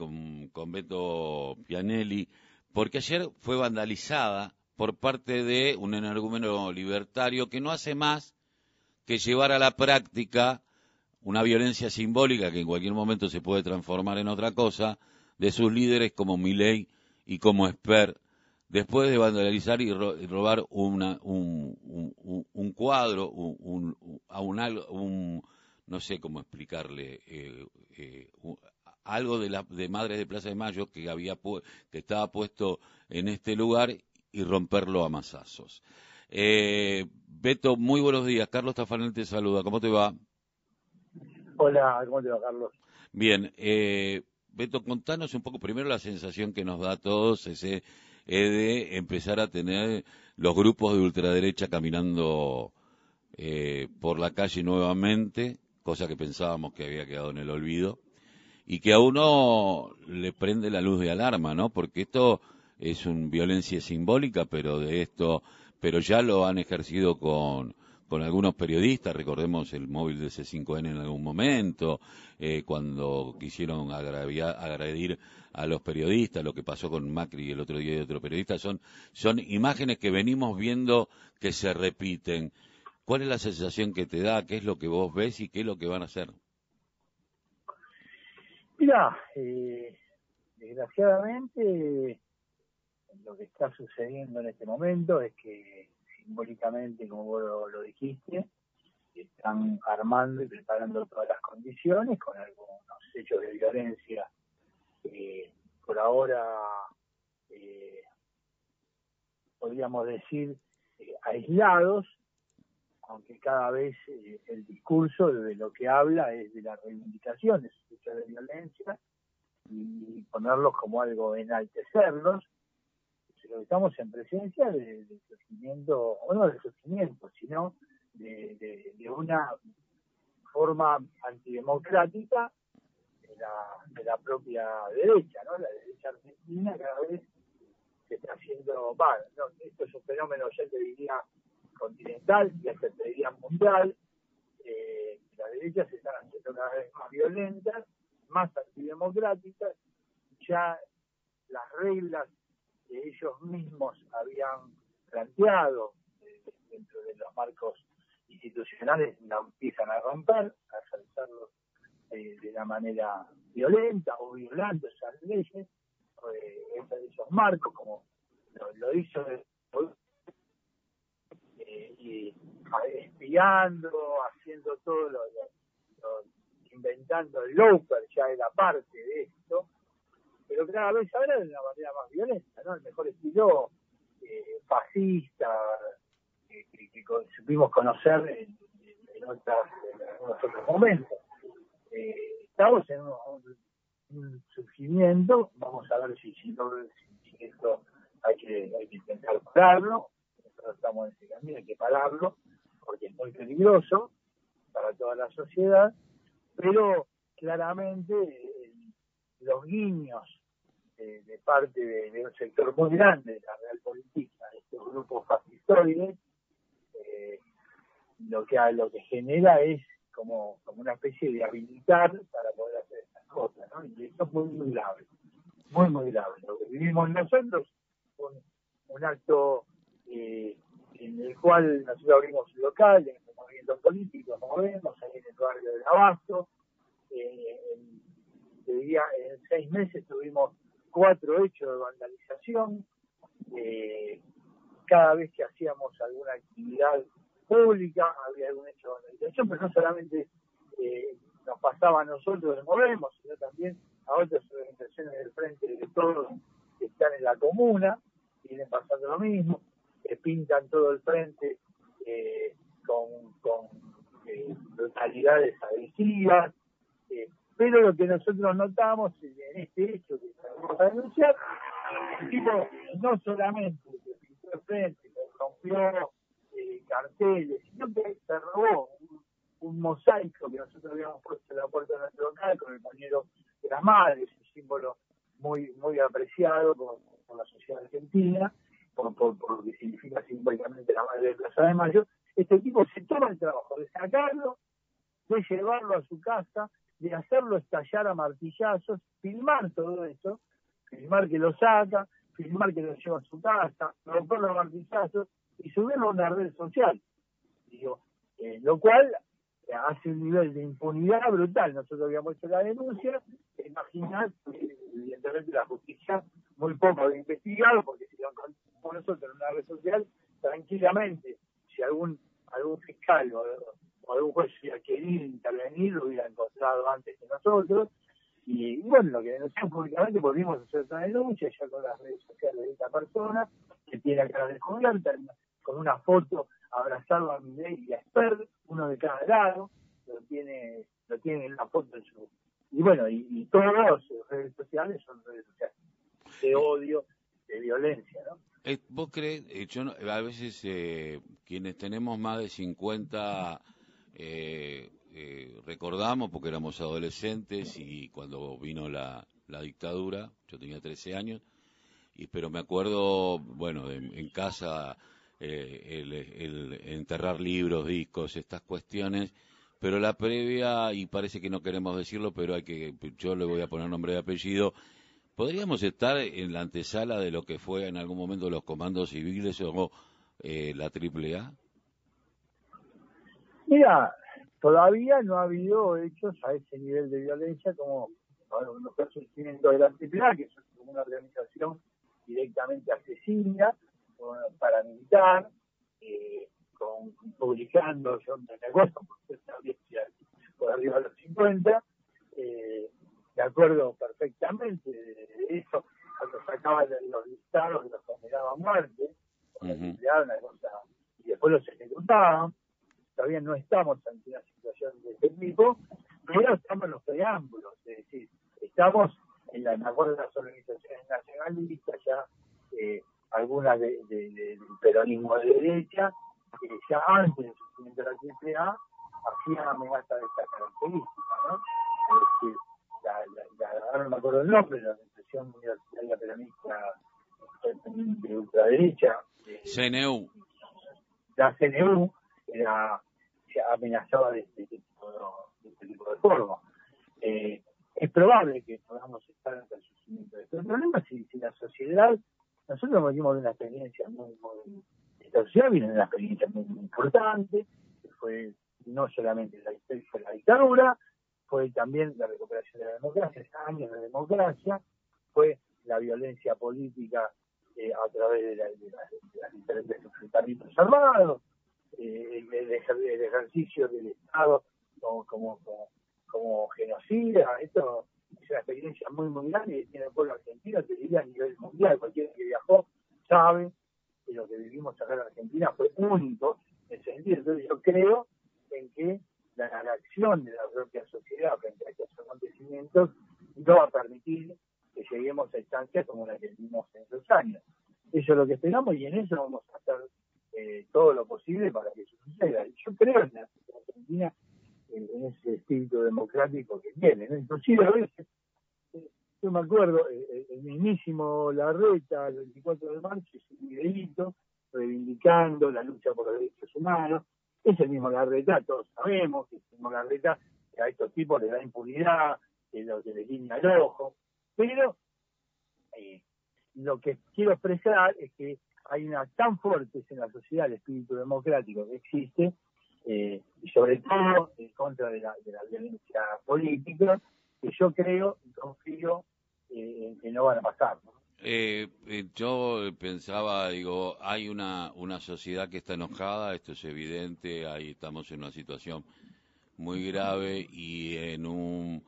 con, con Beto Pianelli, porque ayer fue vandalizada por parte de un energúmeno libertario que no hace más que llevar a la práctica una violencia simbólica que en cualquier momento se puede transformar en otra cosa, de sus líderes como Milei y como Esper, después de vandalizar y, robar una, un, cuadro, un, a un, no sé cómo explicarle, eh, eh, algo de, la, de Madres de Plaza de Mayo que, había que estaba puesto en este lugar y romperlo a masazos. Eh, Beto, muy buenos días. Carlos Tafanel te saluda. ¿Cómo te va? Hola, ¿cómo te va, Carlos? Bien. Eh, Beto, contanos un poco primero la sensación que nos da a todos ese eh, de empezar a tener los grupos de ultraderecha caminando eh, por la calle nuevamente, cosa que pensábamos que había quedado en el olvido, y que a uno le prende la luz de alarma, ¿no? Porque esto es una violencia simbólica, pero de esto, pero ya lo han ejercido con, con algunos periodistas, recordemos el móvil de C5N en algún momento, eh, cuando quisieron agredir a los periodistas, lo que pasó con Macri el otro día y otro periodista, son, son imágenes que venimos viendo que se repiten. ¿Cuál es la sensación que te da? ¿Qué es lo que vos ves y qué es lo que van a hacer? Mira, eh, desgraciadamente lo que está sucediendo en este momento es que simbólicamente, como vos lo, dijiste, están armando y preparando todas las condiciones con algunos hechos de violencia eh, por ahora, eh, podríamos decir, eh, aislados, aunque cada vez el discurso de lo que habla es de las reivindicaciones de violencia y ponerlos como algo enaltecerlos estamos en presencia del de surgimiento, o no del surgimiento, sino de, una forma antidemocrática de la, de la propia derecha, ¿no? La derecha argentina cada vez se está haciendo, mal esto es un fenómeno, ya te diría, continental, ya te diría mundial, eh, las derechas se están haciendo cada vez más violentas, más antidemocráticas, ya las reglas que ellos mismos habían planteado eh, dentro de los marcos institucionales la empiezan a romper, a realizarlos eh, de la manera violenta o violando esas leyes, eh, esos marcos, como lo, hizo eh, y espiando, haciendo todo lo, inventando el loper ya era parte de esto, pero cada vez ahora de una manera más violenta, ¿no? El mejor estilo eh, fascista que, supimos conocer en, en, otros momentos. Eh, estamos en un, surgimiento, vamos a ver si, si, esto hay que, hay que intentar pararlo, nosotros estamos en ese camino, hay que pararlo, porque es muy peligroso para toda la sociedad, pero claramente eh, los guiños de, parte de, un sector muy grande de la real política, de estos grupos fascistoides, eh, lo que lo que genera es como, como una especie de habilitar para poder hacer estas cosas, ¿no? Y esto es muy, muy grave, muy, muy grave. Lo que vivimos nosotros, un, un acto eh, en el cual nosotros abrimos un local, en movimiento político, como vemos, ahí en el barrio del Abasto, en seis meses tuvimos cuatro hechos de vandalización. Eh, cada vez que hacíamos alguna actividad pública había algún hecho de vandalización, pero no solamente eh, nos pasaba a nosotros de movemos, sino también a otras organizaciones del frente de todos están en la comuna, vienen pasando lo mismo, que pintan todo el frente eh, con, con brutalidades agresivas, pero lo que nosotros notamos en este hecho que vamos a denunciar, el tipo no solamente se pintó el frente, rompió eh, carteles, sino que se robó un, mosaico que nosotros habíamos puesto en la puerta de nuestro local con el pañuelo de las madres, un símbolo muy muy apreciado por, la sociedad argentina, por, lo que significa simbólicamente la madre de Plaza de Mayo. Este tipo se toma el trabajo de sacarlo, de llevarlo a su casa, de hacerlo estallar a martillazos, filmar todo eso, filmar que lo saca, filmar que lo lleva a su casa, romperlo a martillazos y subirlo a una red social. Digo, eh, lo cual hace un nivel de impunidad brutal. Nosotros habíamos hecho la denuncia, imaginar, evidentemente la justicia muy poco de investigado, porque si lo encontramos nosotros en una red social, tranquilamente, si algún algún fiscal o, algún juez hubiera querido intervenir, lo hubiera encontrado antes que nosotros. Y, bueno, lo que denunciamos públicamente, volvimos a hacer una denuncia ya con las redes sociales de esta persona, que tiene la cara descubierta, con una foto abrazado a Miley y a Esper, uno de cada lado, lo tiene, lo tiene en la foto en su... Y bueno, y, y todas las redes sociales son redes sociales de odio, de violencia, ¿no? Eh, ¿Vos crees, eh, yo a veces eh, quienes tenemos más de 50 recordamos porque éramos adolescentes y cuando vino la, la dictadura, yo tenía 13 años, y, pero me acuerdo, bueno, en, casa el, el, enterrar libros, discos, estas cuestiones, pero la previa, y parece que no queremos decirlo, pero hay que, yo le voy a poner nombre y apellido, ¿Podríamos estar en la antesala de lo que fue en algún momento los comandos civiles o eh, la AAA? Mira, todavía no ha habido hechos a ese nivel de violencia como los procedimientos de la AAA, que es una organización directamente asesina, paramilitar, eh, con, publicando, yo me acuerdo, por arriba de los 50, eh, de acuerdo perfectamente de eso, cuando sacaban los listados los condenaban a muerte, y después los ejecutaban. Todavía no estamos ante una situación de este tipo, pero estamos en los preámbulos, es decir, estamos en la, acuerdo de las organizaciones nacionalistas, ya eh, algunas de, del peronismo de derecha, que ya antes del surgimiento de la AAA hacían amenazas de esta característica, ¿no? Es decir, la, la, ahora no me acuerdo el nombre, la Organización Universitaria Peronista de ultraderecha. CNU. La CNU era, se amenazaba de este, tipo de, este tipo de forma. Eh, es probable que podamos estar ante el sufrimiento de esto. Problema si, la sociedad, nosotros venimos de una experiencia muy, muy, esta sociedad viene de una experiencia muy, importante, que fue no solamente la, fue la dictadura, fue también la recuperación de la democracia, años de democracia, fue la violencia política eh, a través de, las diferentes enfrentamientos armados, eh, el, ejercicio del Estado como, como, como, genocida, esto es una experiencia muy muy grande que tiene el pueblo argentino, te diría a nivel mundial, cualquiera que viajó sabe que lo que vivimos acá en Argentina fue único en ese sentido. Entonces yo creo en que la reacción de la propia sociedad frente a estos acontecimientos no va a permitir que lleguemos a instancias como la que vimos en esos años. Eso es lo que esperamos y en eso vamos a hacer eh, todo lo posible para que eso suceda. Yo creo en la Argentina en, ese espíritu democrático que tiene. Inclusive a veces, eh, yo me acuerdo, eh, el mismísimo Larreta, el 24 de marzo, hizo un videíto reivindicando la lucha por los derechos humanos, es el mismo Larreta, todos sabemos que es el mismo Larreta que a estos tipos les da impunidad, que lo que les guiña el ojo, pero eh, lo que quiero expresar es que hay una tan fuerte en la sociedad el espíritu democrático que existe, eh, y sobre todo en contra de la, de la violencia política, que yo creo y confío eh, en que no van a pasar. Eh, eh, yo pensaba, digo, hay una, una sociedad que está enojada, esto es evidente, ahí estamos en una situación muy grave y en un...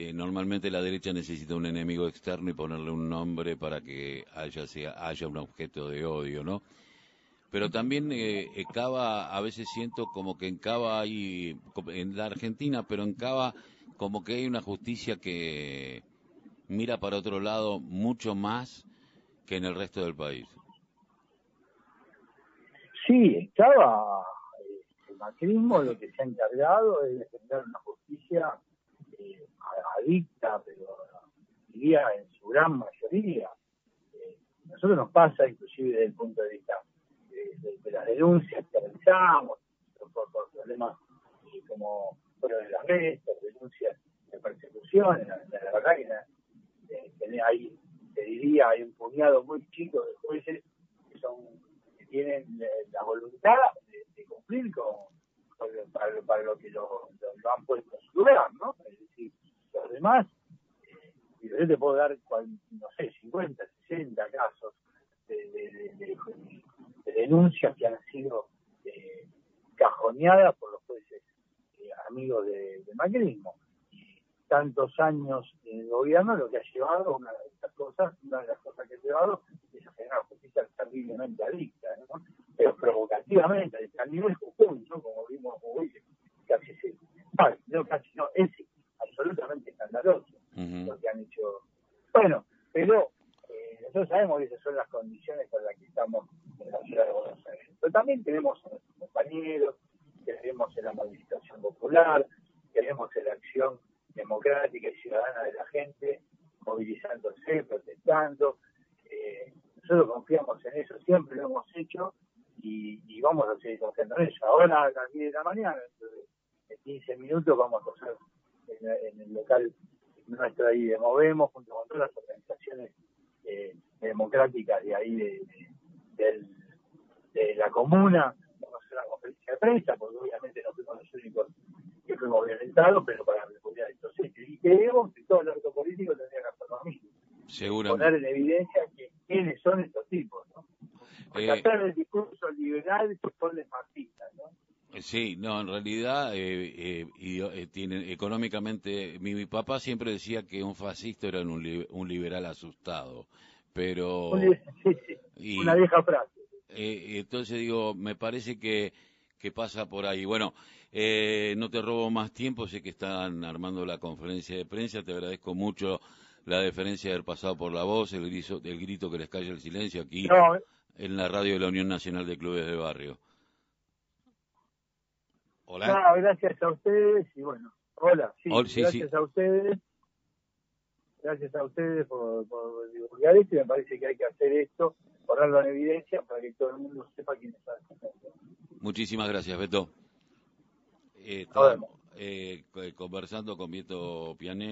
Eh, normalmente la derecha necesita un enemigo externo y ponerle un nombre para que haya, sea, haya un objeto de odio, ¿no? Pero también eh, Cava, a veces siento como que en Cava hay, en la Argentina, pero en Cava como que hay una justicia que mira para otro lado mucho más que en el resto del país. Sí, estaba eh, el macrismo lo que se ha encargado es defender una justicia eh, adicta, pero diría en su gran mayoría. Eh, nosotros nos pasa, inclusive desde el punto de vista de, las denuncias que realizamos, por, problemas como fuera de las redes, denuncias persecución, la, verdad que hay, te diría, hay un puñado muy chico de jueces que son que tienen la voluntad de, cumplir con, para, lo que lo, han puesto en su lugar, ¿no? Los demás, yo te puedo dar, no sé, 50, 60 casos de, denuncias que han sido eh, cajoneadas por los jueces eh, amigos de, macrismo. Tantos años en el gobierno lo que ha llevado, una de estas cosas, una de las cosas que ha llevado es a generar justicia terriblemente adicta, ¿no? pero provocativamente, a nivel Jujuy, ¿no? como vimos hoy, casi se, no, casi no, es absolutamente escandaloso lo que han hecho. Bueno, pero eh, nosotros sabemos que esas son las condiciones con las que estamos en la ciudad de Buenos Aires. Pero también tenemos a nuestros compañeros, creemos en la movilización popular, creemos en la acción democrática y ciudadana de la gente, movilizándose, protestando. Eh, nosotros confiamos en eso, siempre lo hemos hecho y, vamos a seguir confiando en eso. Ahora a las 10 de la mañana, en 15 minutos, vamos a pasar en, el local nuestro ahí de Movemos, junto con todas las organizaciones eh, democráticas de ahí de, de, la comuna, vamos a hacer una conferencia de prensa, porque obviamente no fuimos los únicos que fuimos violentados, pero para repudiar hechos. Y creemos que todo el acto político tendría que hacer lo mismo. Seguramente. Poner en evidencia quiénes son estos tipos, ¿no? Eh, el discurso liberal se pone fascistas, ¿no? Sí, no, en realidad eh, eh, eh, tienen, económicamente, mi, papá siempre decía que un fascista era un, un liberal asustado, pero... Sí, una vieja frase. entonces digo, me parece que, que pasa por ahí. Bueno, no te robo más tiempo, sé que están armando la conferencia de prensa, te agradezco mucho la deferencia de haber pasado por la voz, el grito, el grito que les calle el silencio aquí en la radio de la Unión Nacional de Clubes de Barrio. Hola. gracias a ustedes y bueno, hola, sí, gracias a ustedes. Gracias a ustedes por, divulgar esto y me parece que hay que hacer esto, ponerlo en evidencia para que todo el mundo sepa quién está. Muchísimas gracias, Beto. Eh, eh, conversando con Vieto Pianet.